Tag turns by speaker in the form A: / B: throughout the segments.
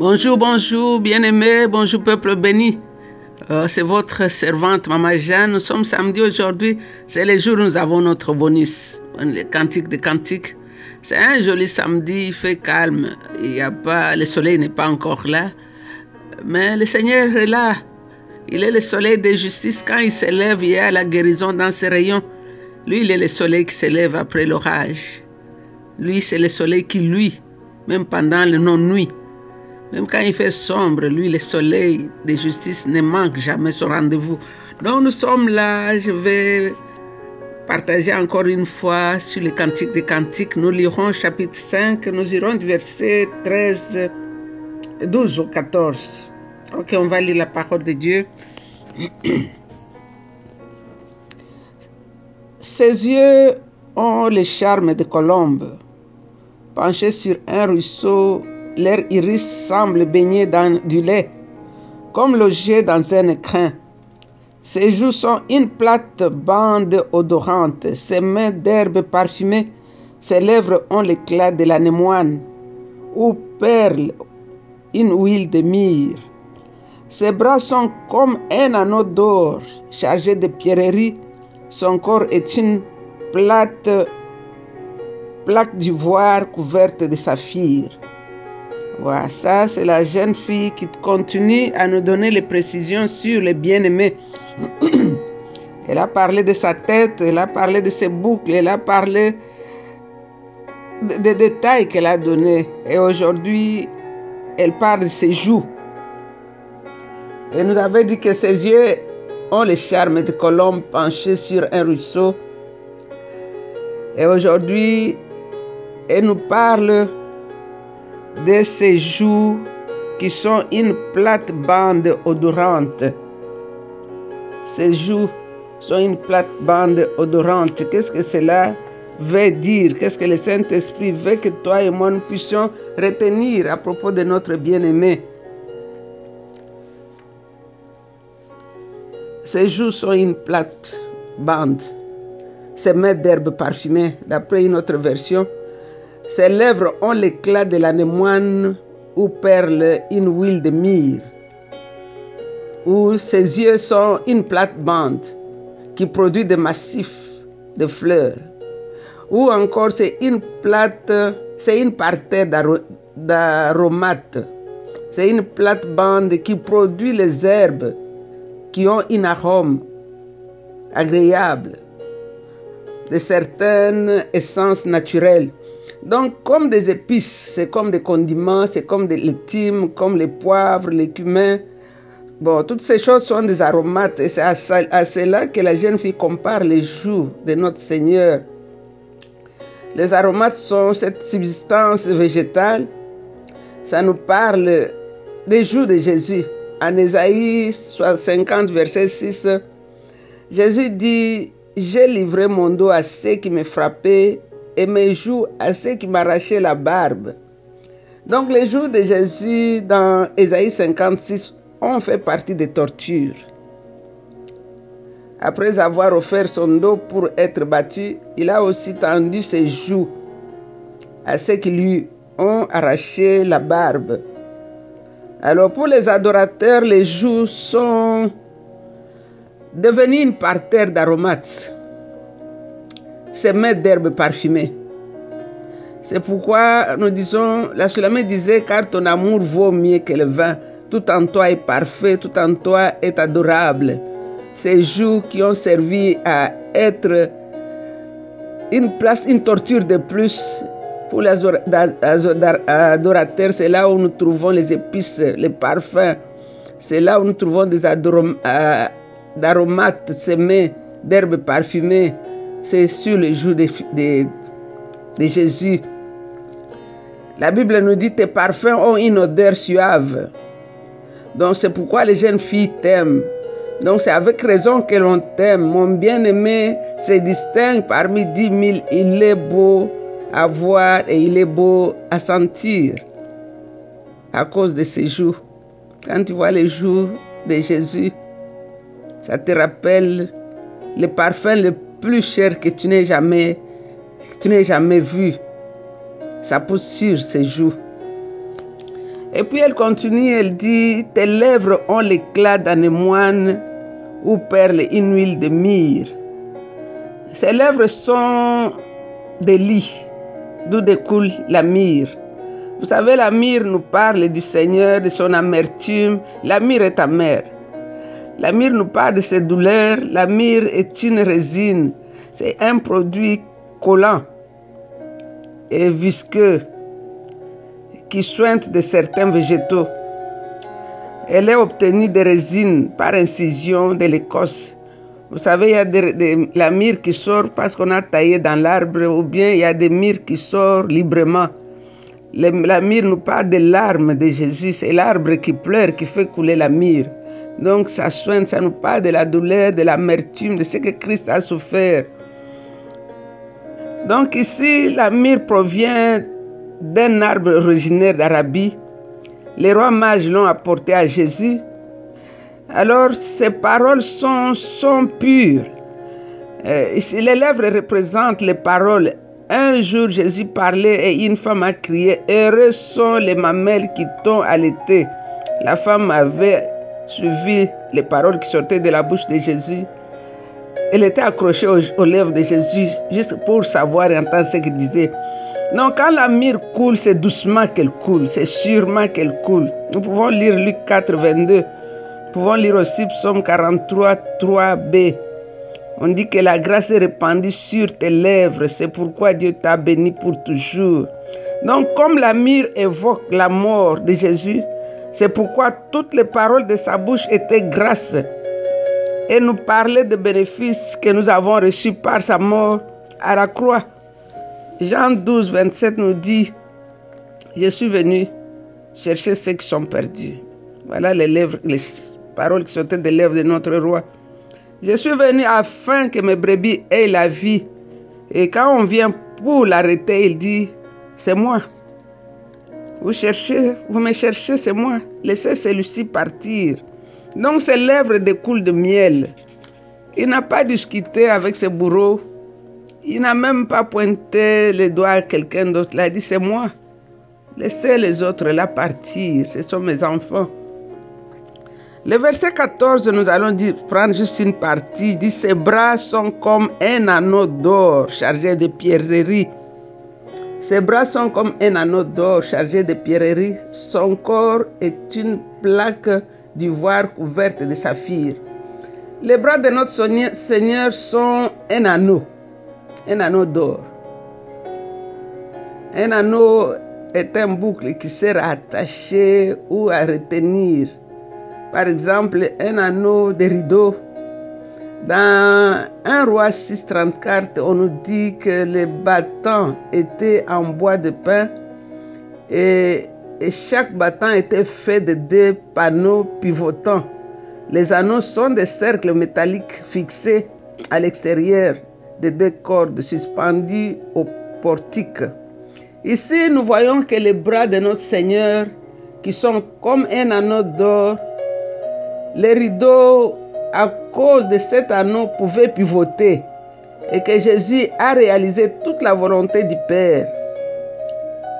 A: Bonjour, bonjour, bien-aimés, bonjour, peuple béni. Euh, c'est votre servante, Maman Jeanne. Nous sommes samedi aujourd'hui. C'est le jour où nous avons notre bonus, le cantique de cantiques. C'est un joli samedi, il fait calme. Il y a pas, le soleil n'est pas encore là. Mais le Seigneur est là. Il est le soleil de justice. Quand il s'élève, il y a la guérison dans ses rayons. Lui, il est le soleil qui s'élève après l'orage. Lui, c'est le soleil qui luit, même pendant le non-nuit. Même quand il fait sombre, lui, le soleil de justice ne manque jamais son rendez-vous. Donc nous sommes là, je vais partager encore une fois sur le cantique des cantiques. Nous lirons chapitre 5, nous irons du verset 13, 12 au 14. Ok, on va lire la parole de Dieu. Ses yeux ont le charme de colombes. Penchés sur un ruisseau, leur iris semble baigner dans du lait, comme logé dans un écrin. Ses joues sont une plate bande odorante, ses mains d'herbe parfumée, ses lèvres ont l'éclat de l'anémoine, ou perle une huile de myrrhe. Ses bras sont comme un anneau d'or chargé de pierreries. Son corps est une plate, plaque d'ivoire couverte de saphir. Voilà, ça c'est la jeune fille qui continue à nous donner les précisions sur les bien-aimés. elle a parlé de sa tête, elle a parlé de ses boucles, elle a parlé des détails qu'elle a donnés. Et aujourd'hui, elle parle de ses joues. Et nous avait dit que ses yeux ont le charme de colombe penchée sur un ruisseau. Et aujourd'hui, elle nous parle de ses joues qui sont une plate bande odorante. Ses joues sont une plate bande odorante. Qu'est-ce que cela veut dire? Qu'est-ce que le Saint-Esprit veut que toi et moi nous puissions retenir à propos de notre bien-aimé? Ses joues sont une plate bande. Ses mains d'herbe parfumée, d'après une autre version. Ses lèvres ont l'éclat de l'anémoine ou perle une huile de myrrhe. Ou ses yeux sont une plate bande qui produit des massifs de fleurs. Ou encore c'est une plate, c'est une parterre d'aromates. C'est une plate bande qui produit les herbes qui ont une arôme agréable, de certaines essences naturelles. Donc, comme des épices, c'est comme des condiments, c'est comme des légumes, comme les poivres, les cumin. Bon, toutes ces choses sont des aromates et c'est à, cela que la jeune fille compare les joues de notre Seigneur. Les aromates sont cette substance végétale. Ça nous parle des joues de Jésus. En Ésaïe 50, verset 6, Jésus dit, j'ai livré mon dos à ceux qui me frappaient et mes joues à ceux qui m'arrachaient la barbe. Donc les joues de Jésus dans Ésaïe 56 ont fait partie des tortures. Après avoir offert son dos pour être battu, il a aussi tendu ses joues à ceux qui lui ont arraché la barbe. Alors pour les adorateurs, les joues sont devenus une parterre d'aromates, ces mains d'herbes parfumées. C'est pourquoi nous disons, la Sulamée disait, car ton amour vaut mieux que le vin, tout en toi est parfait, tout en toi est adorable. Ces joues qui ont servi à être une place, une torture de plus pour les adorateurs, c'est là où nous trouvons les épices, les parfums. C'est là où nous trouvons des aromates semés d'herbes parfumées. C'est sur le jour de, Jésus. La Bible nous dit tes parfums ont une odeur suave. Donc c'est pourquoi les jeunes filles t'aiment. Donc c'est avec raison que l'on t'aime. Mon bien-aimé se distingue parmi dix mille. Il est beau à voir et il est beau à sentir à cause de ses joues. Quand tu vois les joues de Jésus, ça te rappelle le parfum le plus cher que tu n'aies jamais, que tu n'aies jamais vu. Ça pousse sur ses joues. Et puis elle continue, elle dit, tes lèvres ont l'éclat d'anémoine ou perle une huile de myrrhe. Ses lèvres sont des lits, d'où découle la myrrhe. Vous savez, la myrrhe nous parle du Seigneur, de son amertume. La myrrhe est amère. La nous parle de ses douleurs. La est une résine. C'est un produit collant et visqueux qui sointe de certains végétaux. Elle est obtenue de résine par incision de l'écorce. Vous savez, il y a de, la myrrhe qui sort parce qu'on a taillé dans l'arbre, ou bien il y a des myrrhes qui sortent librement. la myrrhe nous parle des larmes de Jésus. C'est l'arbre qui pleure qui fait couler la myrrhe. Donc ça soigne, ça nous parle de la douleur, de l'amertume, de ce que Christ a souffert. Donc ici, la myrrhe provient d'un arbre originaire d'Arabie. Les rois mages l'ont apporté à Jésus. Alors, ces paroles sont, sont pures. Euh, ici, les lèvres représentent les paroles. Un jour, Jésus parlait et une femme a crié Heureux sont les mamelles qui t'ont allaité. La femme avait suivi les paroles qui sortaient de la bouche de Jésus. Elle était accrochée aux, lèvres de Jésus juste pour savoir et entendre ce qu'il disait. Non, quand la mire coule, c'est doucement qu'elle coule, c'est sûrement qu'elle coule. Nous pouvons lire Luc 4, 22. Nous pouvons lire aussi Psaume 43, 3b. On dit que la grâce est répandue sur tes lèvres, c'est pourquoi Dieu t'a béni pour toujours. Donc, comme la mire évoque la mort de Jésus, c'est pourquoi toutes les paroles de sa bouche étaient grâce et nous parlait des bénéfices que nous avons reçus par sa mort à la croix. Jean 12, 27 nous dit, je suis venu chercher ceux qui sont perdus. Voilà les, lèvres, les paroles qui sortaient des lèvres de notre roi. Je suis venu afin que mes brebis aient la vie. Et quand on vient pour l'arrêter, il dit, c'est moi. Vous cherchez, vous me cherchez, c'est moi. Laissez celui-ci partir. Donc ses lèvres découlent de miel. Il n'a pas discuté avec ses bourreaux il n'a même pas pointé les doigts à quelqu'un d'autre. Il a dit, c'est moi. Laissez les autres là partir. Ce sont mes enfants. Le verset 14, nous allons prendre juste une partie. Il dit, ses bras sont comme un anneau d'or chargé de pierreries. Ses bras sont comme un anneau d'or chargé de pierreries. Son corps est une plaque d'ivoire couverte de saphir. Les bras de notre Seigneur sont un anneau un anneau d'or. Un anneau est un boucle qui sert à attacher ou à retenir. Par exemple, un anneau de rideau. Dans 1 roi 634, on nous dit que les bâtons étaient en bois de pin et, et chaque bâton était fait de deux panneaux pivotants. Les anneaux sont des cercles métalliques fixés à l'extérieur de deux cordes suspendues au portique. Ici, nous voyons que les bras de notre Seigneur, qui sont comme un anneau d'or, les rideaux, à cause de cet anneau, pouvaient pivoter et que Jésus a réalisé toute la volonté du Père.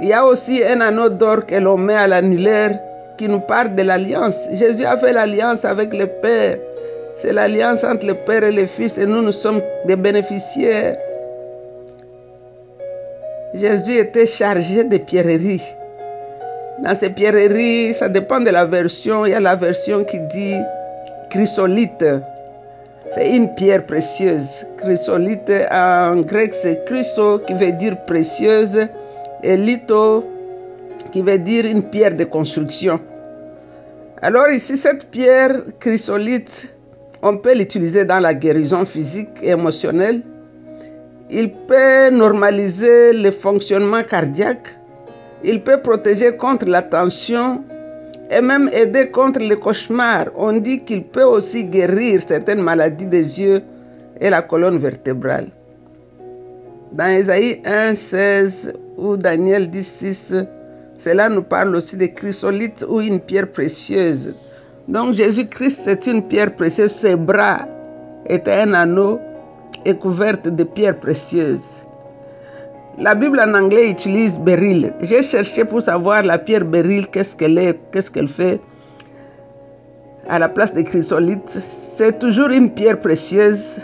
A: Il y a aussi un anneau d'or que l'on met à l'annulaire qui nous parle de l'alliance. Jésus a fait l'alliance avec le Père c'est l'alliance entre le Père et le Fils et nous, nous sommes des bénéficiaires. Jésus était chargé de pierreries. Dans ces pierreries, ça dépend de la version. Il y a la version qui dit chrysolite. C'est une pierre précieuse. Chrysolite en grec, c'est chryso qui veut dire précieuse et litho qui veut dire une pierre de construction. Alors ici, cette pierre chrysolite on peut l'utiliser dans la guérison physique et émotionnelle. Il peut normaliser le fonctionnement cardiaque. Il peut protéger contre la tension et même aider contre les cauchemars. On dit qu'il peut aussi guérir certaines maladies des yeux et la colonne vertébrale. Dans Ésaïe 1, 16 ou Daniel 10, 6, cela nous parle aussi de chrysolite ou une pierre précieuse donc Jésus-Christ, c'est une pierre précieuse. Ses bras étaient un anneau et couverte de pierres précieuses. La Bible en anglais utilise beryl. J'ai cherché pour savoir la pierre beryl, qu'est-ce qu'elle est, qu'est-ce qu'elle fait. À la place de chrysolite, c'est toujours une pierre précieuse.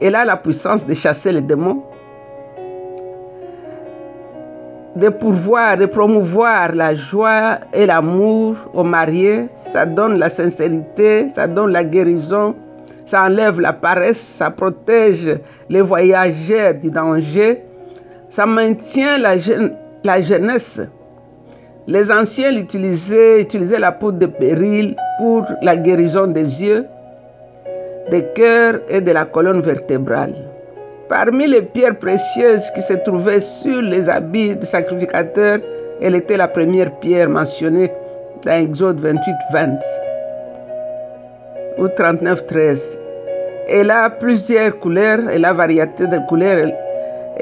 A: Elle a la puissance de chasser les démons, de pourvoir, de promouvoir la joie et l'amour aux mariés. Ça donne la sincérité, ça donne la guérison, ça enlève la paresse, ça protège les voyageurs du danger, ça maintient la, jeunesse. Les anciens utilisaient, utilisaient la poudre de péril pour la guérison des yeux, des cœurs et de la colonne vertébrale. Parmi les pierres précieuses qui se trouvaient sur les habits du sacrificateur, elle était la première pierre mentionnée dans Exode 28, 20 ou 39, 13. Elle a plusieurs couleurs, elle a variété de couleurs.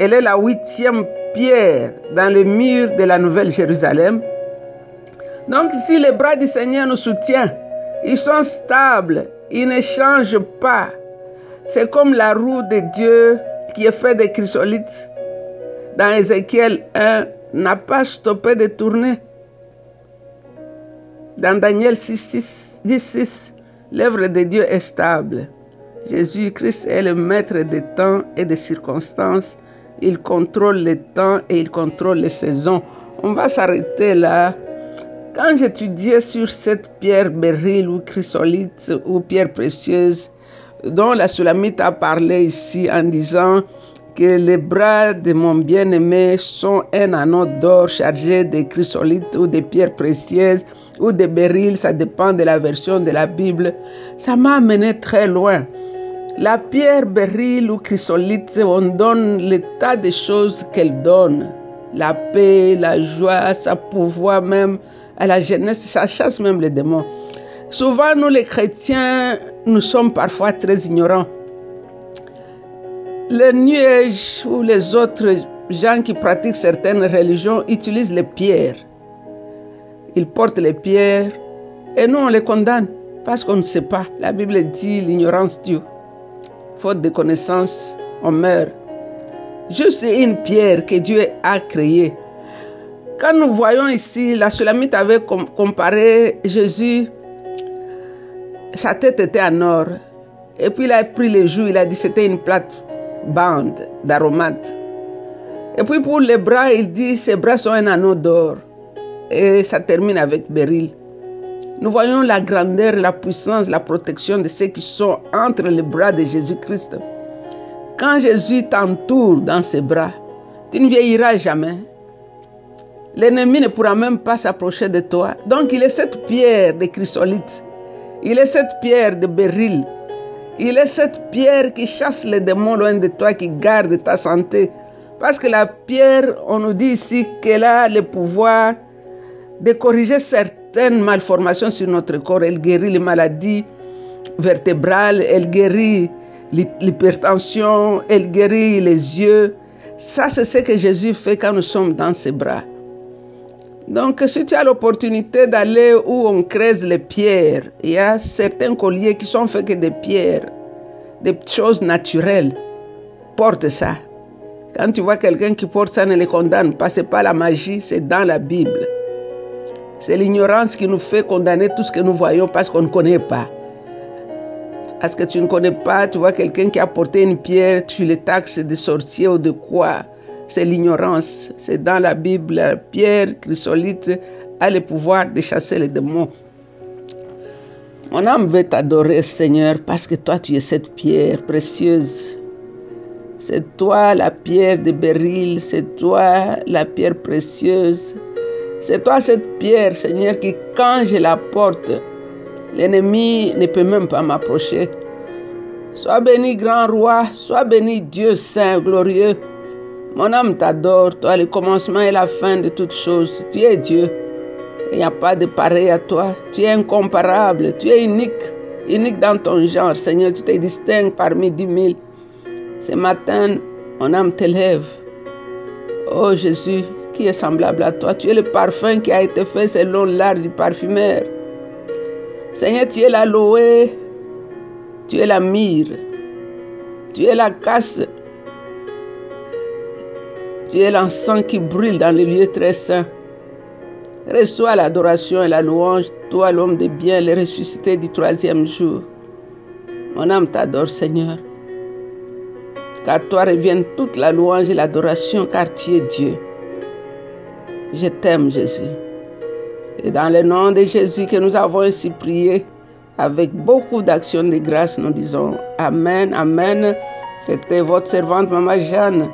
A: Elle est la huitième pierre dans le mur de la Nouvelle Jérusalem. Donc si les bras du Seigneur nous soutiennent, ils sont stables, ils ne changent pas. C'est comme la roue de Dieu qui est fait de chrysolites, dans Ézéchiel 1, n'a pas stoppé de tourner. Dans Daniel 6, 10, 6, l'œuvre de Dieu est stable. Jésus-Christ est le maître des temps et des circonstances. Il contrôle les temps et il contrôle les saisons. On va s'arrêter là. Quand j'étudiais sur cette pierre beryl ou chrysolite ou pierre précieuse, dont la Sulamite a parlé ici en disant que les bras de mon bien-aimé sont un anneau d'or chargé de chrysolites ou de pierres précieuses ou de beryl, ça dépend de la version de la Bible. Ça m'a amené très loin. La pierre beryl ou chrysolite, on donne l'état des choses qu'elle donne. La paix, la joie, ça pouvoir même à la jeunesse, ça chasse même les démons. Souvent, nous les chrétiens, nous sommes parfois très ignorants. Les nuages ou les autres gens qui pratiquent certaines religions utilisent les pierres. Ils portent les pierres et nous on les condamne parce qu'on ne sait pas. La Bible dit l'ignorance Dieu. Faute de connaissance, on meurt. Juste une pierre que Dieu a créée. Quand nous voyons ici, la Sulamite avait comparé Jésus sa tête était en or. Et puis il a pris les joues, il a dit c'était une plate bande d'aromates. Et puis pour les bras, il dit ses bras sont un anneau d'or. Et ça termine avec Beryl. Nous voyons la grandeur, la puissance, la protection de ceux qui sont entre les bras de Jésus-Christ. Quand Jésus t'entoure dans ses bras, tu ne vieilliras jamais. L'ennemi ne pourra même pas s'approcher de toi. Donc il est cette pierre de chrysolite il est cette pierre de béryl. Il est cette pierre qui chasse les démons loin de toi, qui garde ta santé. Parce que la pierre, on nous dit ici qu'elle a le pouvoir de corriger certaines malformations sur notre corps. Elle guérit les maladies vertébrales, elle guérit l'hypertension, elle guérit les yeux. Ça, c'est ce que Jésus fait quand nous sommes dans ses bras. Donc, si tu as l'opportunité d'aller où on creuse les pierres, il y a certains colliers qui sont faits que de pierres, des choses naturelles. Porte ça. Quand tu vois quelqu'un qui porte ça, ne les condamne pas. Ce pas la magie, c'est dans la Bible. C'est l'ignorance qui nous fait condamner tout ce que nous voyons parce qu'on ne connaît pas. Parce que tu ne connais pas, tu vois quelqu'un qui a porté une pierre, tu le taxes de sorcier ou de quoi c'est l'ignorance. C'est dans la Bible, la pierre chrysolite a le pouvoir de chasser les démons. Mon âme veut t'adorer, Seigneur, parce que toi, tu es cette pierre précieuse. C'est toi la pierre de Beryl, c'est toi la pierre précieuse. C'est toi cette pierre, Seigneur, qui quand je la porte, l'ennemi ne peut même pas m'approcher. Sois béni, grand roi, sois béni, Dieu saint, glorieux. Mon âme t'adore, toi, le commencement et la fin de toutes choses. Tu es Dieu. Il n'y a pas de pareil à toi. Tu es incomparable. Tu es unique. Unique dans ton genre. Seigneur, tu te distingues parmi dix mille. Ce matin, mon âme t'élève. Oh Jésus, qui est semblable à toi. Tu es le parfum qui a été fait selon l'art du parfumeur. Seigneur, tu es l'aloe. Tu es la myrrhe. Tu es la casse Tu es l'encens qui brûle dans les lieux très saints. Reçois l'adoration et la louange, toi l'homme de bien, le ressuscité du troisième jour. Mon âme t'adore, Seigneur. Qu'à toi revienne toute la louange et l'adoration, car tu es Dieu. Je t'aime, Jésus. Et dans le nom de Jésus que nous avons ainsi prié, avec beaucoup d'actions de grâce, nous disons Amen, Amen. C'était votre servante, Maman Jeanne.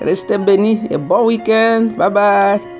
A: Restez bénis et bon week-end. Bye bye.